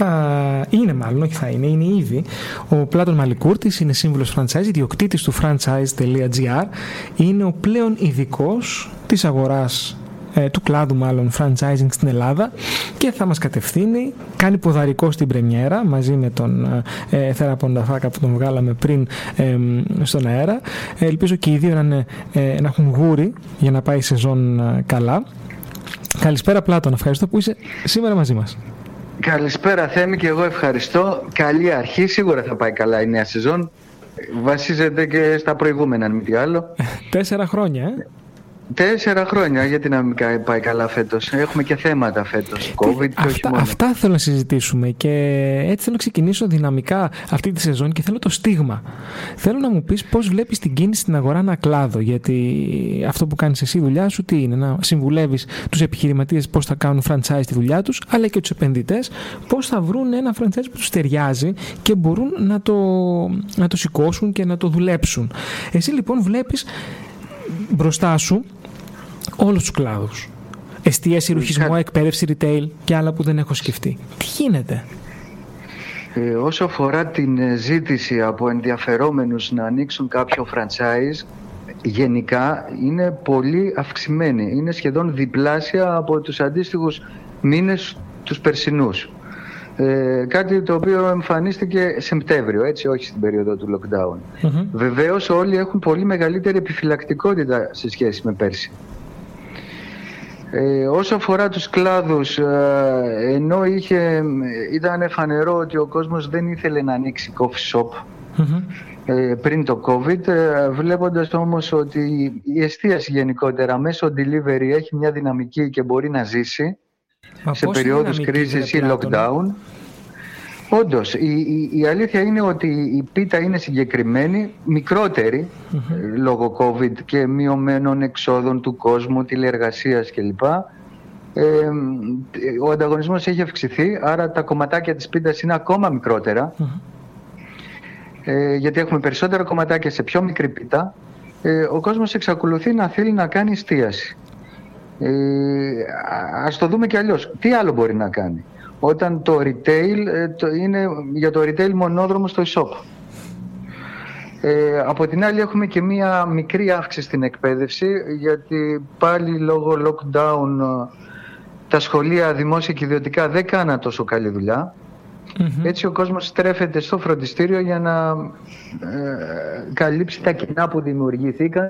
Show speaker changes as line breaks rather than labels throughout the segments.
θα είναι μάλλον, όχι θα είναι, είναι ήδη ο Πλάτων Μαλικούρτης, είναι σύμβουλος franchise, ιδιοκτήτης του franchise.gr, είναι ο πλέον ειδικός της αγοράς ε, του κλάδου μάλλον franchising στην Ελλάδα και θα μας κατευθύνει, κάνει ποδαρικό στην πρεμιέρα μαζί με τον ε, ε Θεραποντα Φάκα που τον βγάλαμε πριν ε, στον αέρα. Ελπίζω και οι δύο να, είναι, να έχουν γούρι για να πάει η σεζόν καλά. Καλησπέρα Πλάτων, ευχαριστώ που είσαι σήμερα μαζί μας.
Καλησπέρα Θέμη και εγώ ευχαριστώ. Καλή αρχή, σίγουρα θα πάει καλά η νέα σεζόν. Βασίζεται και στα προηγούμενα, αν μη τι άλλο.
Τέσσερα χρόνια, ε.
Τέσσερα χρόνια, γιατί να μην πάει καλά φέτος. Έχουμε και θέματα φέτος. COVID και
όχι
μόνο.
Αυτά θέλω να συζητήσουμε και έτσι θέλω να ξεκινήσω δυναμικά αυτή τη σεζόν και θέλω το στίγμα. Θέλω να μου πεις πώς βλέπεις την κίνηση στην αγορά ένα κλάδο. Γιατί αυτό που κάνεις εσύ δουλειά σου τι είναι, να συμβουλεύεις τους επιχειρηματίες πώς θα κάνουν franchise τη δουλειά τους, αλλά και τους επενδυτές πώς θα βρουν ένα franchise που τους ταιριάζει και μπορούν να το, να το σηκώσουν και να το δουλέψουν. Εσύ λοιπόν βλέπεις μπροστά σου όλους τους κλάδους. Εστίαση, ρουχισμό, εκπαίδευση, retail και άλλα που δεν έχω σκεφτεί. Τι γίνεται;
Ε, όσο αφορά την ε, ζήτηση από ενδιαφερόμενους να ανοίξουν κάποιο franchise, γενικά είναι πολύ αυξημένη. Είναι σχεδόν διπλάσια από τους αντίστοιχους μήνες τους περσινούς. Ε, κάτι το οποίο εμφανίστηκε Σεπτέμβριο, έτσι, όχι στην περίοδο του lockdown. mm Βεβαίως όλοι έχουν πολύ μεγαλύτερη επιφυλακτικότητα σε σχέση με πέρσι. Ε, όσο αφορά τους κλάδους, ε, ενώ είχε, ήταν φανερό ότι ο κόσμος δεν ήθελε να ανοίξει coffee shop ε, πριν το COVID, ε, βλέποντας όμως ότι η εστίαση γενικότερα μέσω delivery έχει μια δυναμική και μπορεί να ζήσει σε περιόδους κρίσης ή lockdown. Όντως, η, η, αλήθεια είναι ότι η πίτα είναι συγκεκριμένη, μικρότερη ε, λόγω COVID και μειωμένων εξόδων του κόσμου, τηλεεργασίας κλπ. Ε, ο ανταγωνισμός έχει αυξηθεί, άρα τα κομματάκια της πίτας είναι ακόμα ε, γιατί έχουμε περισσότερα κομματάκια σε πιο μικρή πίτα. Ε, ο κόσμος εξακολουθεί να θέλει να κάνει εστίαση. Ε, ας το δούμε και αλλιώς. Τι άλλο μπορεί να κάνει; Όταν το retail ε, το είναι για το retail μονόδρομο στο e-shop. Ε, από την άλλη έχουμε και μία μικρή αύξηση στην εκπαίδευση γιατί πάλι λόγω lockdown ε, τα σχολεία δημόσια και ιδιωτικά δεν κάναν τόσο καλή Έτσι ο κόσμος στρέφεται στο φροντιστήριο για να ε, καλύψει τα κοινά που δημιουργηθήκαν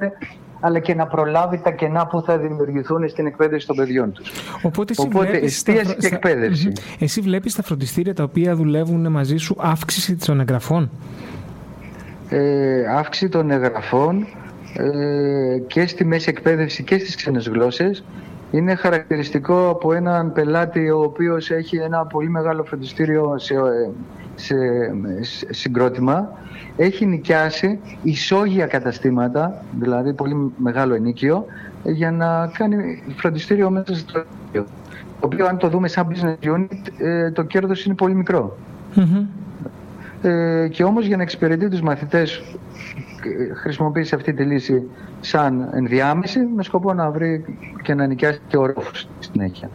αλλά και να προλάβει τα κενά που θα δημιουργηθούν στην εκπαίδευση των παιδιών τους.
Οπότε,
Οπότε εστίαση και εκπαίδευση.
Εσύ βλέπεις τα φροντιστήρια τα οποία δουλεύουν μαζί σου αύξηση των εγγραφών;
Ε, αύξηση των εγγραφών ε, και στη μέση εκπαίδευση και στις ξένες γλώσσες είναι χαρακτηριστικό από έναν πελάτη ο οποίος έχει ένα πολύ μεγάλο φροντιστήριο σε, σε, σε συγκρότημα. Έχει νοικιάσει ισόγεια καταστήματα, δηλαδή πολύ μεγάλο ενίκιο, για να κάνει φροντιστήριο μέσα στο Το οποίο αν το δούμε σαν business unit, ε, το κέρδος είναι πολύ Ε, και όμως για να εξυπηρετεί τους μαθητές ε, χρησιμοποιήσει αυτή τη λύση σαν ενδιάμεση με σκοπό να βρει και να νοικιάσει και ορόφους στη συνέχεια.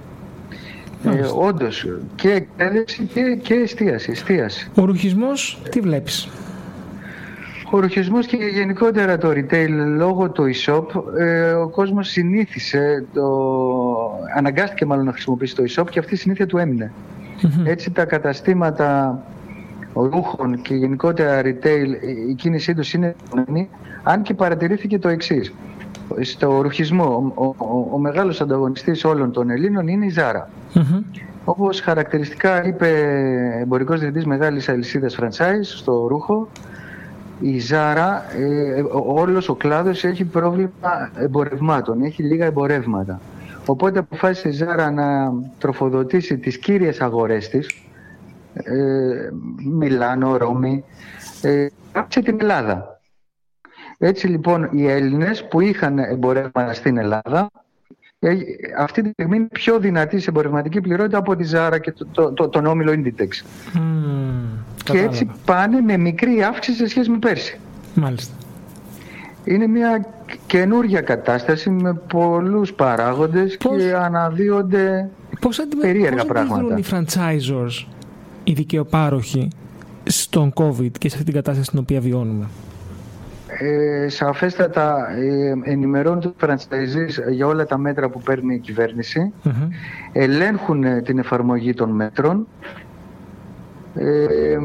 Ε, Όντως και εκπαίδευση και, και εστίαση, εστίαση.
Ο ρουχισμός τι βλέπεις;
Ο ρουχισμός και γενικότερα το retail λόγω του e-shop ε, ο κόσμος συνήθισε, το... αναγκάστηκε μάλλον να χρησιμοποιήσει το e-shop και αυτή η συνήθεια του εμεινε Έτσι τα καταστήματα ρούχων και γενικότερα retail η κίνησή τους είναι αν και παρατηρήθηκε το εξής. Στο ρουχισμό ο, ο, ο μεγάλος ανταγωνιστής όλων των Ελλήνων είναι η Zara. Mm-hmm. Όπως χαρακτηριστικά είπε εμπορικός διευθυντής μεγάλης αλυσίδας franchise στο ρούχο η Ζάρα, ε, όλος ο κλάδος έχει πρόβλημα εμπορευμάτων, έχει λίγα εμπορεύματα. Οπότε αποφάσισε η Ζάρα να τροφοδοτήσει τις κύριες αγορές της, ε, Μιλάνο, Ρώμη, ε, την Ελλάδα. Έτσι λοιπόν οι Έλληνες που είχαν εμπορεύματα στην Ελλάδα ε, αυτή τη στιγμή είναι πιο δυνατή σε εμπορευματική πληρότητα από τη Ζάρα και το, το, το, τον όμιλο Inditex. Mm, και έτσι πάνε με μικρή αύξηση σε σχέση με πέρσι.
Μάλιστα.
Είναι μια καινούργια κατάσταση με πολλούς παράγοντες και αναδύονται πώς περίεργα πράγματα.
Πώς οι franchisors, οι δικαιοπάροχοι, στον COVID και σε αυτή την κατάσταση στην οποία βιώνουμε;
Ε, σαφέστατα ε, ενημερώνουν τους franchisees για όλα τα μέτρα που παίρνει η κυβέρνηση, ελέγχουν ε, την εφαρμογή των μέτρων ε,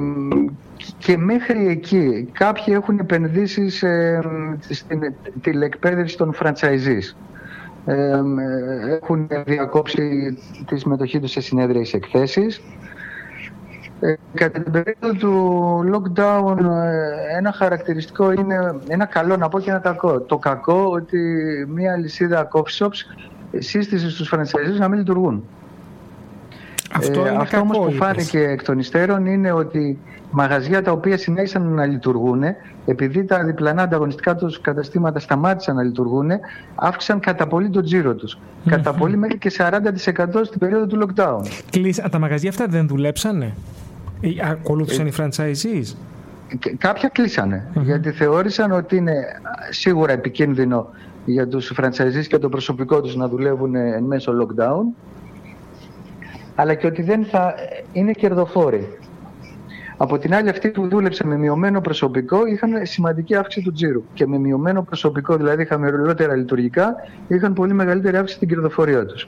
και μέχρι εκεί κάποιοι έχουν επενδύσεις στην τηλεκπαίδευση των franchisees. έχουν διακόψει τη συμμετοχή τους σε συνέδρια ή εκθέσεις ε, κατά την περίοδο του lockdown ε, ένα χαρακτηριστικό είναι ένα καλό να πω και ένα κακό. Το κακό ότι μια λυσίδα coffee shops σύστησε στους φρανσιζούς να μην λειτουργούν.
Αυτό, ε,
αυτό όμως που φάνηκε εκ των υστέρων είναι ότι μαγαζιά τα οποία συνέχισαν να λειτουργούν επειδή τα διπλανά ανταγωνιστικά τους καταστήματα σταμάτησαν να λειτουργούν αύξησαν κατά πολύ το τζίρο τους. Κατά πολύ μέχρι και 40% στην περίοδο του lockdown.
Κλείσα, τα μαγαζιά αυτά δεν δουλέψανε; Ακολούθησαν οι franchisees.
Κάποια κλείσανε, γιατί θεώρησαν ότι είναι σίγουρα επικίνδυνο για τους franchisees και το προσωπικό τους να δουλεύουν εν μέσω lockdown αλλά και ότι δεν θα είναι κερδοφόροι. Από την άλλη, αυτοί που δούλεψαν με μειωμένο προσωπικό είχαν σημαντική αύξηση του τζίρου. Και με μειωμένο προσωπικό, δηλαδή χαμηλότερα λειτουργικά, είχαν πολύ μεγαλύτερη αύξηση στην κερδοφορία τους.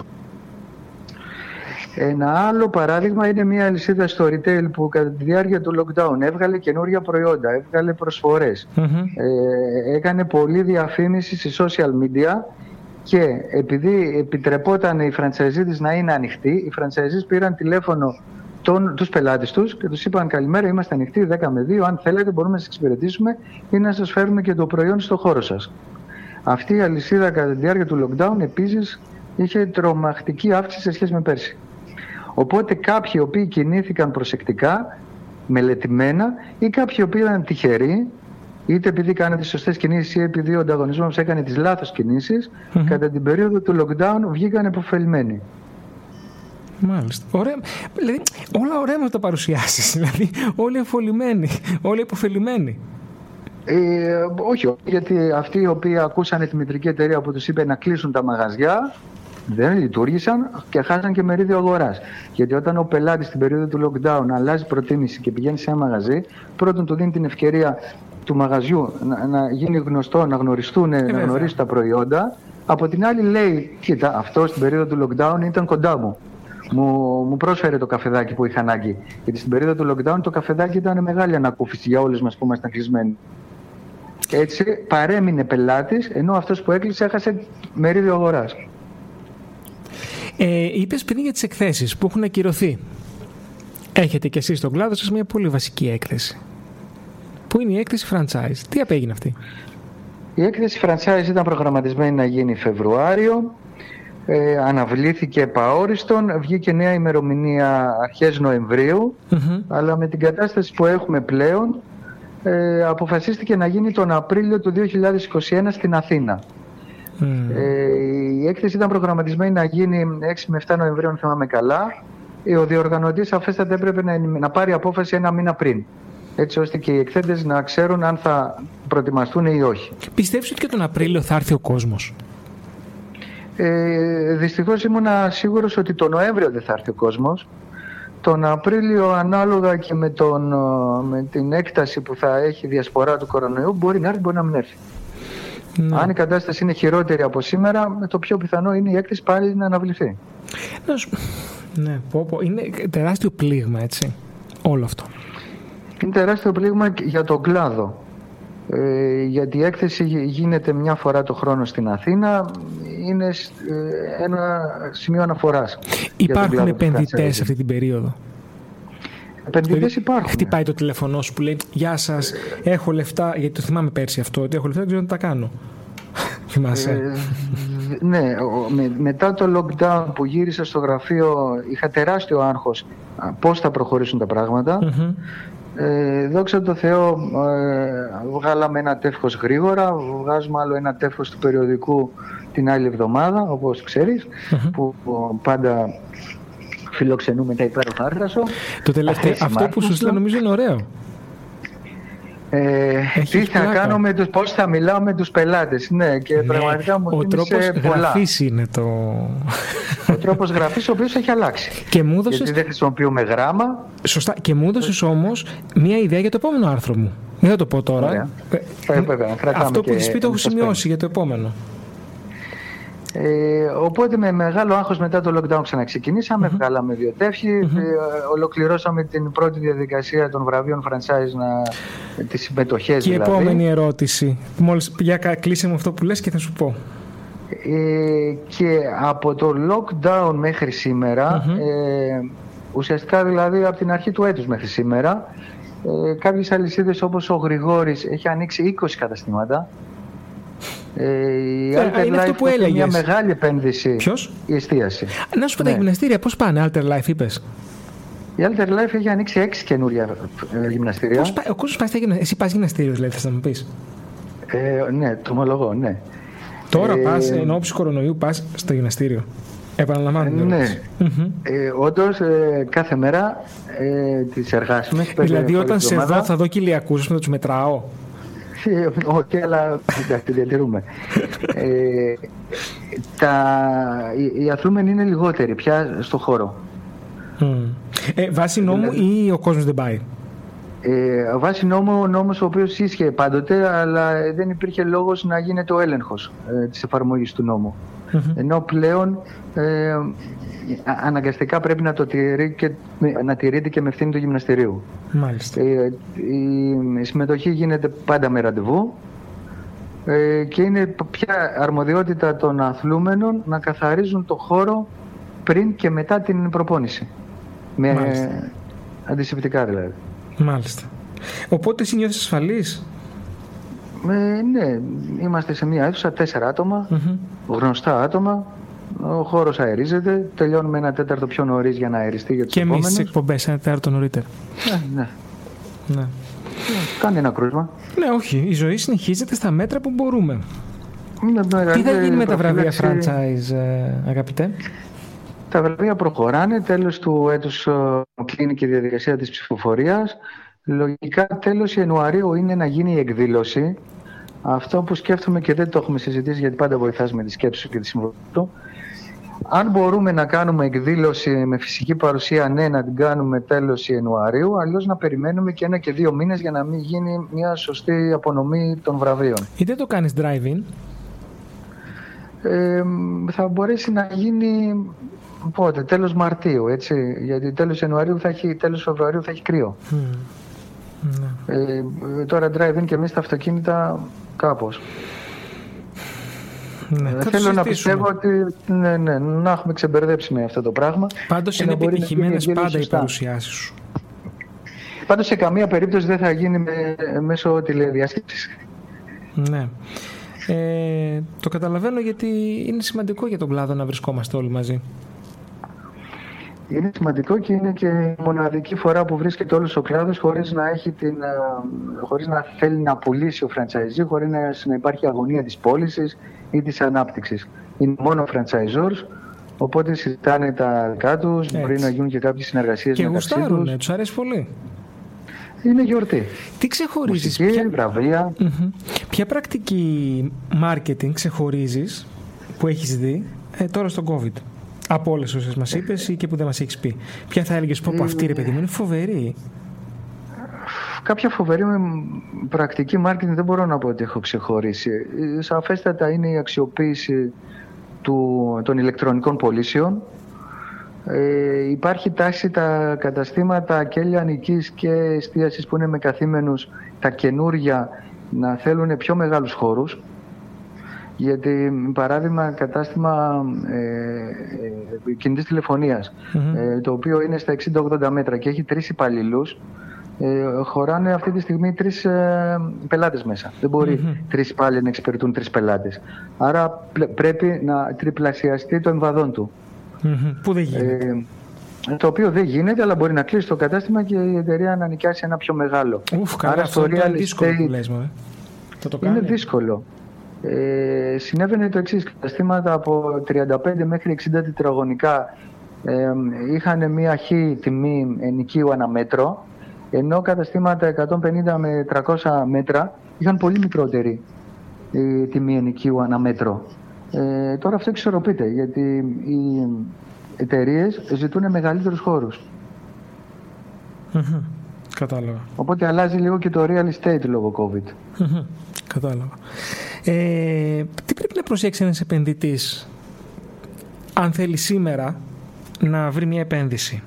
Ένα άλλο παράδειγμα είναι μια αλυσίδα στο retail που κατά τη διάρκεια του lockdown έβγαλε καινούργια προϊόντα, έβγαλε ε, έκανε πολλή διαφήμιση σε social media και επειδή επιτρεπόταν οι φραντσαϊζίδες να είναι ανοιχτοί, οι φραντσαϊζίδες πήραν τηλέφωνο τον, τους πελάτες τους και τους είπαν καλημέρα, είμαστε ανοιχτοί 10 με 2, αν θέλετε μπορούμε να σας εξυπηρετήσουμε ή να σας φέρουμε και το προϊόν στο χώρο σας. Αυτή η αλυσίδα κατά τη διάρκεια του lockdown επίσης είχε τρομακτική αύξηση σε σχέση με πέρσι. Οπότε κάποιοι οι οποίοι κινήθηκαν προσεκτικά, μελετημένα ή κάποιοι οι οποίοι ήταν τυχεροί, είτε επειδή κάνανε τι σωστές κινήσεις ή επειδή ο ανταγωνισμός έκανε τις λάθος κατά την περίοδο του lockdown βγήκαν υποφελημένοι.
Μάλιστα. Ωραία. Δηλαδή, όλα ωραία με τα παρουσιάσεις. Δηλαδή, όλοι εφολημένοι, όλοι υποφελημένοι.
Ε, όχι, γιατί αυτοί οι οποίοι ακούσαν τη μητρική εταιρεία που τους είπε να κλείσουν τα μαγαζιά, δεν λειτουργήσαν και χάσαν και μερίδιο αγοράς. Γιατί όταν ο πελάτης στην περίοδο του lockdown αλλάζει προτίμηση και πηγαίνει σε ένα μαγαζί, πρώτον του δίνει την ευκαιρία του μαγαζιού να, να γίνει γνωστό, να γνωριστούν, να γνωρίσουν τα προϊόντα. Από την άλλη λέει, κοίτα, αυτό στην περίοδο του lockdown ήταν κοντά μου. Μου, μου πρόσφερε το καφεδάκι που είχα ανάγκη. Γιατί στην περίοδο του lockdown το καφεδάκι ήταν μεγάλη ανακούφιση για όλους μας που ήμασταν κλεισμένοι. Έτσι παρέμεινε πελάτης, ενώ αυτός που έκλεισε έχασε μερίδιο αγοράς.
Ε, Είπες πριν για τις εκθέσεις που έχουν ακυρωθεί. Έχετε κι εσείς στον κλάδο σας μια πολύ βασική έκθεση. Πού είναι η έκθεση franchise, τι απέγινε αυτή;
Η έκθεση franchise ήταν προγραμματισμένη να γίνει Φεβρουάριο. Ε, αναβλήθηκε παόριστον, βγήκε νέα ημερομηνία αρχές αλλά με την κατάσταση που έχουμε πλέον ε, αποφασίστηκε να γίνει τον Απρίλιο του 2021 στην Αθήνα. Ε, η έκθεση ήταν προγραμματισμένη να γίνει 6 με 7 Νοεμβρίου, αν θυμάμαι καλά. Ε, ο διοργανωτής αφέστατα έπρεπε να, να πάρει απόφαση ένα μήνα πριν. Έτσι ώστε και οι εκθέτες να ξέρουν αν θα προετοιμαστούν ή όχι.
Πιστεύεις ότι και τον Απρίλιο θα έρθει ο κόσμος;
Ε, δυστυχώς ήμουν σίγουρος ότι τον Νοέμβριο δεν θα έρθει ο κόσμος. Τον Απρίλιο ανάλογα και με, τον, με την έκταση που θα έχει η διασπορά του κορονοϊού μπορεί να έρθει, μπορεί να μην έρθει. Ναι. Αν η κατάσταση είναι χειρότερη από σήμερα, το πιο πιθανό είναι η έκθεση πάλι να αναβληθεί.
Ναι, πω, πω. είναι τεράστιο πλήγμα έτσι, όλο αυτό.
Είναι τεράστιο πλήγμα για τον κλάδο. Ε, γιατί η έκθεση γίνεται μια φορά το χρόνο στην Αθήνα είναι ε, ένα σημείο αναφοράς
Υπάρχουν επενδυτές αυτή την περίοδο;
Επενδυτές δηλαδή, υπάρχουν.
Χτυπάει το τηλέφωνό σου που λέει Γεια σας, έχω λεφτά. Γιατί το θυμάμαι πέρσι αυτό, ότι έχω λεφτά, δεν ξέρω τι τα κάνω. Θυμάσαι. Ε,
ναι, μετά το lockdown που γύρισα στο γραφείο είχα τεράστιο άγχος πώς θα προχωρήσουν τα πραγματα Ε, δόξα τω Θεώ ε, βγάλαμε ένα τεύχος γρήγορα, βγάζουμε άλλο ένα τεύχος του περιοδικού την άλλη εβδομάδα, όπως που πάντα φιλοξενούμε τα υπέροχα άρθρα
Το τελευταίο, αυτό που σου στείλα νομίζω είναι ωραίο.
Ε, τι θα κάνω με τους, πώς θα μιλάω με τους πελάτες. Ναι, και ναι, πραγματικά μου
Ο τρόπος γραφής είναι το...
Ο τρόπος γραφής ο οποίος έχει αλλάξει.
Και μου έδωσες...
Γιατί δεν χρησιμοποιούμε γράμμα.
Σωστά. Και μου έδωσες όμως μία ιδέα για το επόμενο άρθρο μου. Δεν θα το πω τώρα.
Ε, βέβαια,
Αυτό που έχεις πει το έχω σημειώσει για το επόμενο.
Ε, οπότε με μεγάλο άγχος μετά το lockdown ξαναξεκινήσαμε, mm-hmm. βγάλαμε δύο τεύχη, mm-hmm. ε, ολοκληρώσαμε την πρώτη διαδικασία των βραβείων franchise, να, τις συμμετοχές
Και η δηλαδή. επόμενη ερώτηση, μόλις για κλείσε με αυτό που λες και θα σου πω.
Ε, και από το lockdown μέχρι σήμερα, ε, ουσιαστικά δηλαδή από την αρχή του έτους μέχρι σήμερα, ε, κάποιες αλυσίδες όπως ο Γρηγόρης έχει ανοίξει 20 καταστήματα ε, η Alter ε, είναι αυτό που έλεγες. μια μεγάλη επένδυση
Ποιος;
η εστίαση.
Να σου πω ναι. τα γυμναστήρια πώς πάνε Alter Life είπες;
Η Alter Life έχει ανοίξει έξι καινούρια ε, γυμναστήρια.
Πώς, ο κόσμος πάει στα γυμναστήρια. Εσύ πας γυμναστήριο δηλαδή θες να μου πεις;
Ε, ναι, το ομολογώ, ναι.
Τώρα ε, πας, ενώ όψη κορονοϊού πας στο γυμναστήριο. Επαναλαμβάνω.
Ναι. Mm-hmm. Ε, Όντως, ε, κάθε μέρα ε, τις εργάσιμε.
Δηλαδή, όταν σε δω, θα δω κοιλιακούς, να τους μετράω.
Όχι, αλλά εντάξει, διατηρούμε. ε, τα, οι, οι αθλούμενοι είναι λιγότεροι πια στο χώρο.
Ε, βάσει νόμου δηλαδή- ή ο κόσμος δεν πάει;
Ε, βάσει νόμου, ο νόμος ο οποίος ίσχυε πάντοτε, αλλά δεν υπήρχε λόγος να γίνεται ο έλεγχος ε, της εφαρμογής του νόμου. Ενώ πλέον ε, αναγκαστικά πρέπει να το τηρεί και, να τηρείται και με ευθύνη του γυμναστηρίου.
Μάλιστα.
Ε, η συμμετοχή γίνεται πάντα με ραντεβού ε, και είναι πια αρμοδιότητα των αθλούμενων να καθαρίζουν το χώρο πριν και μετά την προπόνηση. Με Μάλιστα. αντισηπτικά δηλαδή.
Μάλιστα. Οπότε εσύ νιώθεις ασφαλής;
Ε, ναι, είμαστε σε μια αίθουσα, τέσσερα γνωστά άτομα, ο χώρος αερίζεται. Τελειώνουμε ένα τέταρτο πιο νωρίς για να αεριστεί για τους
Και εμείς τις εκπομπές ένα τέταρτο νωρίτερα.
Ναι, ναι. ναι. Κάνει ένα κρούσμα.
Ναι, όχι. Η ζωή συνεχίζεται στα μέτρα που μπορούμε. Ναι, τι θα γίνει με τα βραβεία franchise, ε, αγαπητέ;
Τα βραβεία προχωράνε. Τέλος του έτους ε, κλείνει και η διαδικασία της ψηφοφορίας. Λογικά τέλος Ιανουαρίου είναι να γίνει η εκδήλωση. Αυτό που σκέφτομαι και δεν το έχουμε συζητήσει γιατί πάντα βοηθάς με τη σκέψη σου και τη συμβολή του αν μπορούμε να κάνουμε εκδήλωση με φυσική παρουσία, ναι, να την κάνουμε τέλος Ιανουαρίου, αλλιώς να περιμένουμε και ένα και δύο μήνες για να μην γίνει μια σωστή απονομή των βραβείων.
Ή δεν το κάνεις drive-in?
Ε, θα μπορέσει να γίνει πότε, τέλος Μαρτίου, έτσι, γιατί τέλος Ιανουαρίου θα έχει, τέλος Φεβρουαρίου θα έχει κρύο. Ναι. Ε, τώρα drive-in και εμείς τα αυτοκίνητα κάπως. Ναι, ε, θέλω να πιστεύω ότι ναι, ναι, να έχουμε ξεμπερδέψει με αυτό το πράγμα.
Πάντως είναι επιτυχημένες πάντα οι παρουσιάσεις σου.
Πάντως σε καμία περίπτωση δεν θα γίνει με, μέσω τηλεδιάσκεψης.
Ναι. Ε, το καταλαβαίνω γιατί είναι σημαντικό για τον κλάδο να βρισκόμαστε όλοι μαζί.
Είναι σημαντικό και είναι και η μοναδική φορά που βρίσκεται όλος ο κλάδος χωρίς να, έχει την, ε, χωρίς να θέλει να πουλήσει ο franchisee, χωρίς να, να υπάρχει αγωνία της πώλησης ή της ανάπτυξης. Είναι μόνο franchisors, οπότε συζητάνε τα δικά τους, μπορεί να γίνουν και κάποιες συνεργασίες
και μεταξύ τους. Και γουστάρουν, τους αρέσει πολύ.
Είναι γιορτή.
Τι ξεχωρίζεις,
Μουσική, ποια... βραβεία.
Ποια πρακτική marketing ξεχωρίζεις που έχεις δει ε, τώρα στον COVID. Από όλες όσες μας είπες ή και που δεν μας έχεις πει; Ποια θα έλεγες πω, αυτή ρε παιδί μου είναι φοβερή.
Κάποια φοβερή πρακτική marketing δεν μπορώ να πω ότι έχω ξεχωρίσει. Σαφέστατα είναι η αξιοποίηση του, των ηλεκτρονικών πωλήσεων. Ε, υπάρχει τάση τα καταστήματα και λιανικής και εστίασης που είναι με καθήμενους τα καινούρια να θέλουν πιο μεγάλους χώρους γιατί παράδειγμα κατάστημα ε, ε κινητής ε, το οποίο είναι στα 60-80 μέτρα και έχει τρεις υπαλλήλους Ε, χωράνε αυτή τη στιγμή τρεις ε, πελάτες μέσα. Δεν μπορεί mm-hmm. τρεις πάλι να εξυπηρετούν τρεις πελάτες. Άρα πρέπει να τριπλασιαστεί το εμβαδόν του.
Mm-hmm. Πού δεν γίνεται;
Ε, το οποίο δεν γίνεται, αλλά μπορεί να κλείσει το κατάστημα και η εταιρεία να νοικιάσει ένα πιο μεγάλο.
Ουφ, καλά, Άρα στο real estate λες, ε.
το είναι δύσκολο. Ε, συνέβαινε το εξής. Καταστήματα από 35 μέχρι 60 τετραγωνικά ε, είχαν μία χή τιμή ενοικίου αναμέτρο ενώ καταστήματα 150 με 300 μέτρα είχαν πολύ μικρότερη ε, τιμή ενοικίου αναμέτρο. Ε, τώρα αυτό εξορροπείται γιατί οι εταιρείες ζητούν μεγαλύτερους χώρους.
Κατάλαβα.
Οπότε αλλάζει λίγο και το real estate λόγω COVID.
Κατάλαβα. Ε, τι πρέπει να προσέξει ένας επενδυτής αν θέλει σήμερα να βρει μια επένδυση;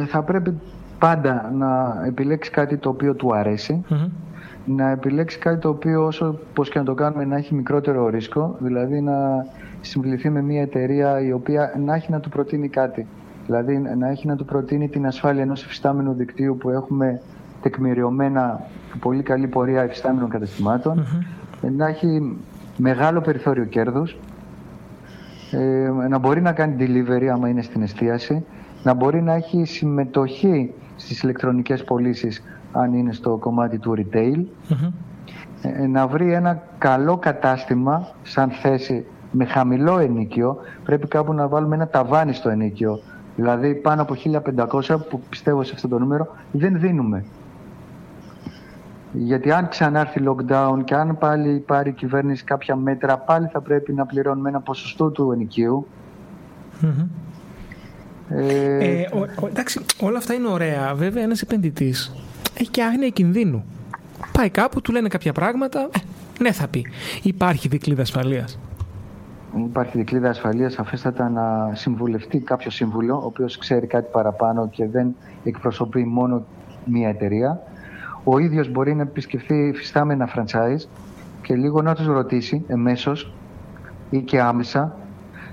Ε, θα πρέπει πάντα να επιλέξεις κάτι το οποίο του αρεσει να επιλέξεις κάτι το οποίο όσο πως και να το κάνουμε να έχει μικρότερο ρίσκο, δηλαδή να συμβληθεί με μια εταιρεία η οποία να έχει να του προτείνει κάτι. Δηλαδή να έχει να του προτείνει την ασφάλεια ενός εφιστάμενου δικτύου που έχουμε τεκμηριωμένα πολύ καλή πορεία εφιστάμενων να έχει μεγάλο περιθώριο κέρδους, ε, να μπορεί να κάνει delivery άμα είναι στην εστίαση, να μπορεί να έχει συμμετοχή στις ηλεκτρονικές πωλήσεις αν είναι στο κομμάτι του retail, ε, να βρει ένα καλό κατάστημα σαν θέση με χαμηλό ενίκιο, πρέπει κάπου να βάλουμε ένα ταβάνι στο ενίκιο. Δηλαδή πάνω από 1500 που πιστεύω σε αυτό το νούμερο δεν δίνουμε. Γιατί αν ξανάρθει lockdown και αν πάλι πάρει η κυβέρνηση κάποια μέτρα, πάλι θα πρέπει να πληρώνουμε ένα ποσοστό του ενοικίου.
Ε, ε, ο, εντάξει, όλα αυτά είναι ωραία. Βέβαια, ένας επενδυτής έχει και άγνοια κινδύνου. Πάει κάπου, του λένε κάποια πράγματα. Ε, ναι, θα πει. Υπάρχει δικλίδα ασφαλείας.
Υπάρχει δικλίδα ασφαλείας, αφέστατα να συμβουλευτεί κάποιος σύμβουλο, ο οποίος ξέρει κάτι παραπάνω και δεν εκπροσωπεί μόνο μία εταιρεία. Ο ίδιος μπορεί να επισκεφθεί φυστάμενα franchise και λίγο να τους ρωτήσει εμέσως ή και άμεσα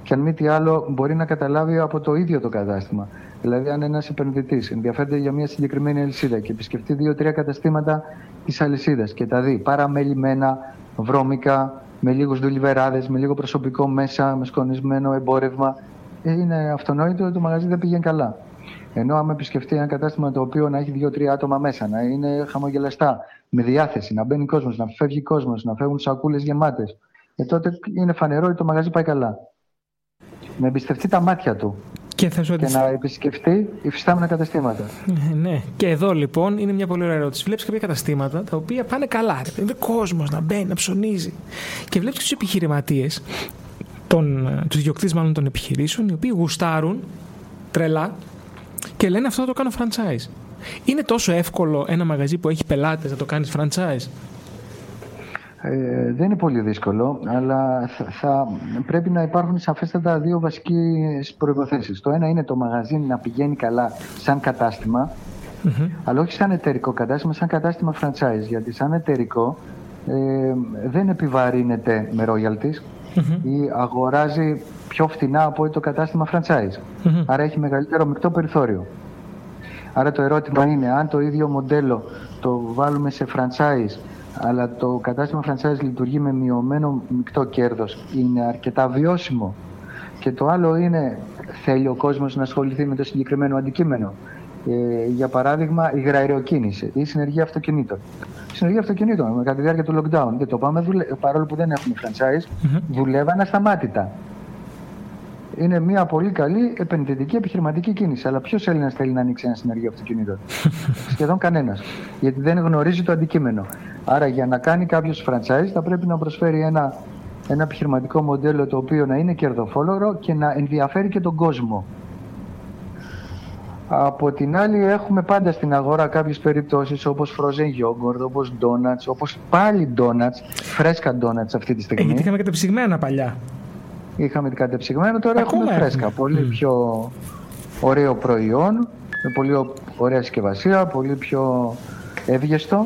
και αν μη τι άλλο μπορεί να καταλάβει από το ίδιο το κατάστημα. Δηλαδή, αν ένας επενδυτής ενδιαφέρεται για μια συγκεκριμένη αλυσίδα και επισκεφτεί δύο-τρία καταστήματα της αλυσίδας και τα δει παραμελημένα, βρώμικα, με λίγους δουλειβεράδε, με λίγο προσωπικό μέσα, με σκονισμένο εμπόρευμα, ε, είναι αυτονόητο ότι το μαγαζί δεν πήγαινε καλά. Ενώ άμα επισκεφτεί ένα κατάστημα το οποίο να έχει δύο-τρία άτομα μέσα, να είναι χαμογελαστά, με διάθεση, να μπαίνει κόσμος, να φεύγει κόσμος, να φεύγουν σακούλες γεμάτες, ε, τότε είναι φανερό ότι το μαγαζί πάει καλά. Να εμπιστευτεί τα μάτια του. Και, θα και να επισκεφτεί υφιστάμενα καταστήματα.
Ναι, ναι. Και εδώ λοιπόν είναι μια πολύ ωραία ερώτηση. Βλέπεις κάποια καταστήματα τα οποία πάνε καλά. Είναι κόσμος να μπαίνει, να ψωνίζει. Και βλέπεις τους επιχειρηματίες, τους διοκτήτε μάλλον των επιχειρήσεων, οι οποίοι γουστάρουν τρελά και λένε αυτό να το κάνω franchise. Είναι τόσο εύκολο ένα μαγαζί που έχει πελάτες να το κάνεις franchise;
Ε, δεν είναι πολύ δύσκολο, αλλά θα, πρέπει να υπάρχουν σαφέστατα δύο βασικές προϋποθέσεις. Το ένα είναι το μαγαζί να πηγαίνει καλά σαν καταστημα αλλά όχι σαν εταιρικό κατάστημα, σαν κατάστημα franchise. Γιατί σαν εταιρικό ε, δεν επιβαρύνεται με royalties ή αγοράζει πιο φθηνά από το κατάστημα franchise. Άρα έχει μεγαλύτερο μεικτό περιθώριο. Άρα το ερώτημα είναι αν το ίδιο μοντέλο το βάλουμε σε franchise αλλά το κατάστημα franchise λειτουργεί με μειωμένο μεικτό κέρδος. Είναι αρκετά βιώσιμο. Και το άλλο είναι, θέλει ο κόσμος να ασχοληθεί με το συγκεκριμένο αντικείμενο. Ε, για παράδειγμα, η γραεριοκίνηση ή η συνεργεία αυτοκινήτων. Η συνεργεία αυτοκινήτων, κατά τη διάρκεια του lockdown, δεν το πάμε, παρόλο που δεν έχουμε franchise, mm-hmm. δουλεύαν ασταμάτητα είναι μια πολύ καλή επενδυτική επιχειρηματική κίνηση. Αλλά ποιος Έλληνας θέλει να ανοίξει ένα συνεργείο αυτοκινήτων; Σχεδόν κανένας. Γιατί δεν γνωρίζει το αντικείμενο. Άρα για να κάνει κάποιος franchise θα πρέπει να προσφέρει ένα, ένα επιχειρηματικό μοντέλο το οποίο να είναι κερδοφόρο και να ενδιαφέρει και τον κόσμο. Από την άλλη έχουμε πάντα στην αγορά κάποιες περιπτώσεις όπως frozen yogurt, όπως donuts, όπως πάλι donuts, φρέσκα donuts αυτή τη στιγμή. Ε,
γιατί είχαμε κατεψυγμένα παλιά.
Είχαμε την κατεψυγμένο, τώρα έχουμε φρέσκα. Πολύ πιο ωραίο προϊόν, με πολύ ωραία συσκευασία, πολύ πιο ευγεστο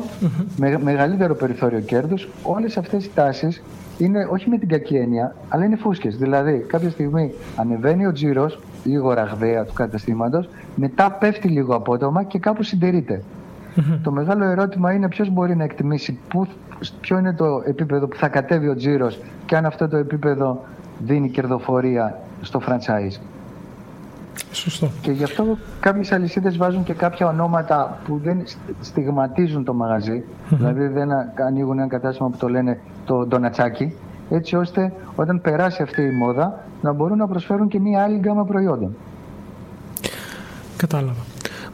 με μεγαλύτερο περιθώριο κέρδους. Όλες αυτές οι τάσεις είναι όχι με την κακή έννοια, αλλά είναι φούσκες. Δηλαδή, κάποια στιγμή ανεβαίνει ο τζίρος, λίγο ραγδαία του καταστήματος, μετά πέφτει λίγο απότομα και κάπου συντηρείται. Το μεγάλο ερώτημα είναι ποιος μπορεί να εκτιμήσει που, ποιο είναι το επίπεδο που θα κατέβει ο τζίρος και αν αυτό το επίπεδο δίνει κερδοφορία στο franchise.
Σωστό.
Και γι' αυτό κάποιες αλυσίδες βάζουν και κάποια ονόματα που δεν στιγματίζουν το μαγαζι Δηλαδή δεν ανοίγουν ένα κατάστημα που το λένε το ντονατσάκι. Έτσι ώστε όταν περάσει αυτή η μόδα να μπορούν να προσφέρουν και μία άλλη γκάμα προϊόντων.
Κατάλαβα.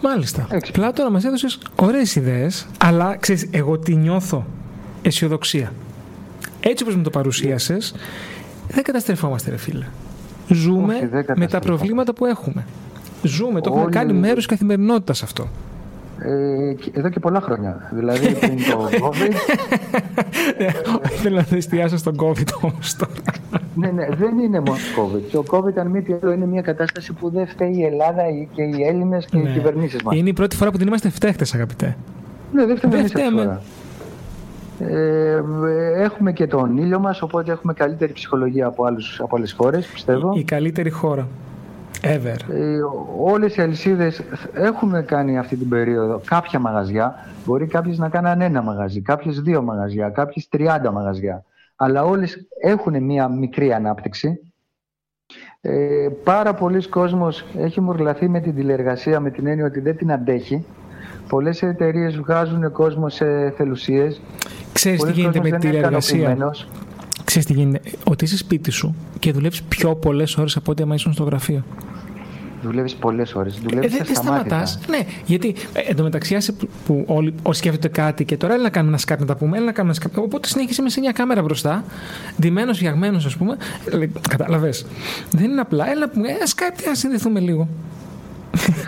Μάλιστα. Πλάτο να μας έδωσες ωραίες ιδέες, αλλά ξέρεις, εγώ τι νιώθω. Αισιοδοξία. Έτσι όπως μου το παρουσίασες, δεν καταστρεφόμαστε, ρε φίλε. Ζούμε με τα προβλήματα που έχουμε. Ζούμε, το έχουμε κάνει μέρος καθημερινότητας αυτό.
Ε, εδώ και πολλά χρόνια. Δηλαδή πριν το COVID.
Θέλω να εστιάσω στον COVID όμως τώρα.
ναι, ναι, δεν είναι μόνο COVID. Το COVID, αν μη τι άλλο, είναι μια κατάσταση που δεν φταίει η Ελλάδα και οι Έλληνες και ναι. οι κυβερνήσεις μας.
Είναι η πρώτη φορά που δεν είμαστε φταίχτες, αγαπητέ.
Ναι, δεν φταίμε εμείς αυτή ε, έχουμε και τον ήλιο μας, οπότε έχουμε καλύτερη ψυχολογία από, άλλους, από άλλες χώρες, πιστεύω.
Η, καλύτερη χώρα. Ever.
Ε, όλες οι αλυσίδες έχουν κάνει αυτή την περίοδο κάποια μαγαζιά. Μπορεί κάποιες να κάνουν ένα μαγαζί, κάποιες δύο μαγαζιά, κάποιες 30 μαγαζιά. Αλλά όλες έχουν μία μικρή ανάπτυξη. Ε, πάρα πολλοί κόσμος έχει μουρλαθεί με την τηλεργασία με την έννοια ότι δεν την αντέχει. Πολλές εταιρείες βγάζουν κόσμο σε θελουσίες
Ξέρεις τι γίνεται με τη τηλεεργασία. Ξέρεις τι γίνεται. Ότι είσαι σπίτι σου και δουλεύεις πιο πολλές ώρες από ό,τι άμα ήσουν στο γραφείο.
Δουλεύεις πολλές ώρες. Δουλεύεις ε, δεν σταματάς.
Ναι, γιατί ε, εντωμεταξύ που, που όλοι, όλοι σκέφτονται κάτι και τώρα έλα να κάνουμε ένα σκάπ να τα πούμε, έλα να κάνουμε ένα σκάπ. Οπότε συνέχισε με σε μια κάμερα μπροστά, ντυμένος, φτιαγμένος, ας πούμε. Κατάλαβες. Δεν είναι απλά, έλα να πούμε, ένα σκάπ, να συνδεθούμε λίγο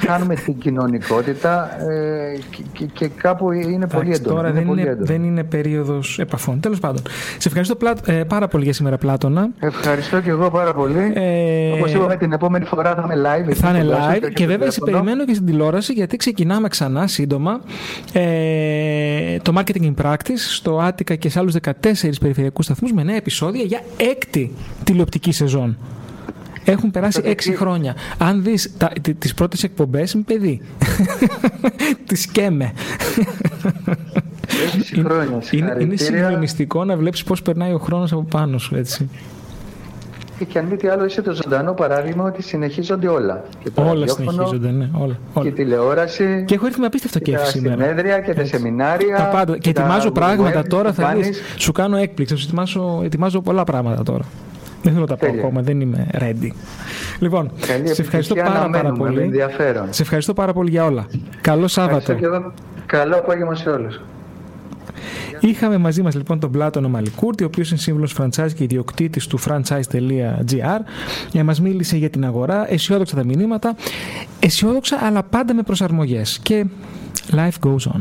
χάνουμε την κοινωνικότητα ε, και, και, κάπου είναι πολύ έντονο.
Τώρα είναι δεν, είναι, δεν είναι περίοδος επαφών. Τέλος πάντων. Σε ευχαριστώ ε, πάρα πολύ για σήμερα, Πλάτωνα.
Ευχαριστώ και εγώ πάρα πολύ. Ε, Όπως είπαμε, την επόμενη φορά θα είμαι live.
Θα είναι live και, και βέβαια σε περιμένω και στην τηλεόραση γιατί ξεκινάμε ξανά σύντομα ε, το Marketing in Practice στο Άτικα και σε άλλους 14 περιφερειακούς σταθμούς με νέα επεισόδια για έκτη τηλεοπτική σεζόν. Έχουν περάσει έξι χρόνια. Αν δεις τις πρώτες εκπομπές, είμαι παιδί. τις σκέμε.
Έξι χρόνια.
Είναι, είναι συγκλονιστικό να βλέπεις πώς περνάει ο χρόνος από πάνω σου, έτσι.
Και αν μη τι άλλο, είσαι το ζωντανό παράδειγμα ότι συνεχίζονται όλα.
Και όλα συνεχίζονται, ναι. Όλα, όλα.
Και τηλεόραση.
Και έχω έρθει με απίστευτο κέφι σήμερα.
Και τα συνέδρια και τα σεμινάρια.
Τα πάντα. Και, και ετοιμάζω πράγματα τώρα. Θα δεις, σου κάνω έκπληξη. Σου ετοιμάζω, ετοιμάζω πολλά πράγματα τώρα. Δεν θέλω να τα πω ακόμα, δεν είμαι ready. Λοιπόν, Καλή σε ευχαριστώ πάρα, πάρα πολύ.
Ενδιαφέρον.
Σε ευχαριστώ πάρα πολύ για όλα. Καλό Σάββατο.
Καλό απόγευμα σε όλους.
Είχαμε μαζί μας λοιπόν τον Πλάτωνο Μαλικούρτη, ο οποίος είναι σύμβουλος franchise και ιδιοκτήτης του franchise.gr. Για μας μίλησε για την αγορά, αισιόδοξα τα μηνύματα, αισιόδοξα αλλά πάντα με προσαρμογές. Και life goes on.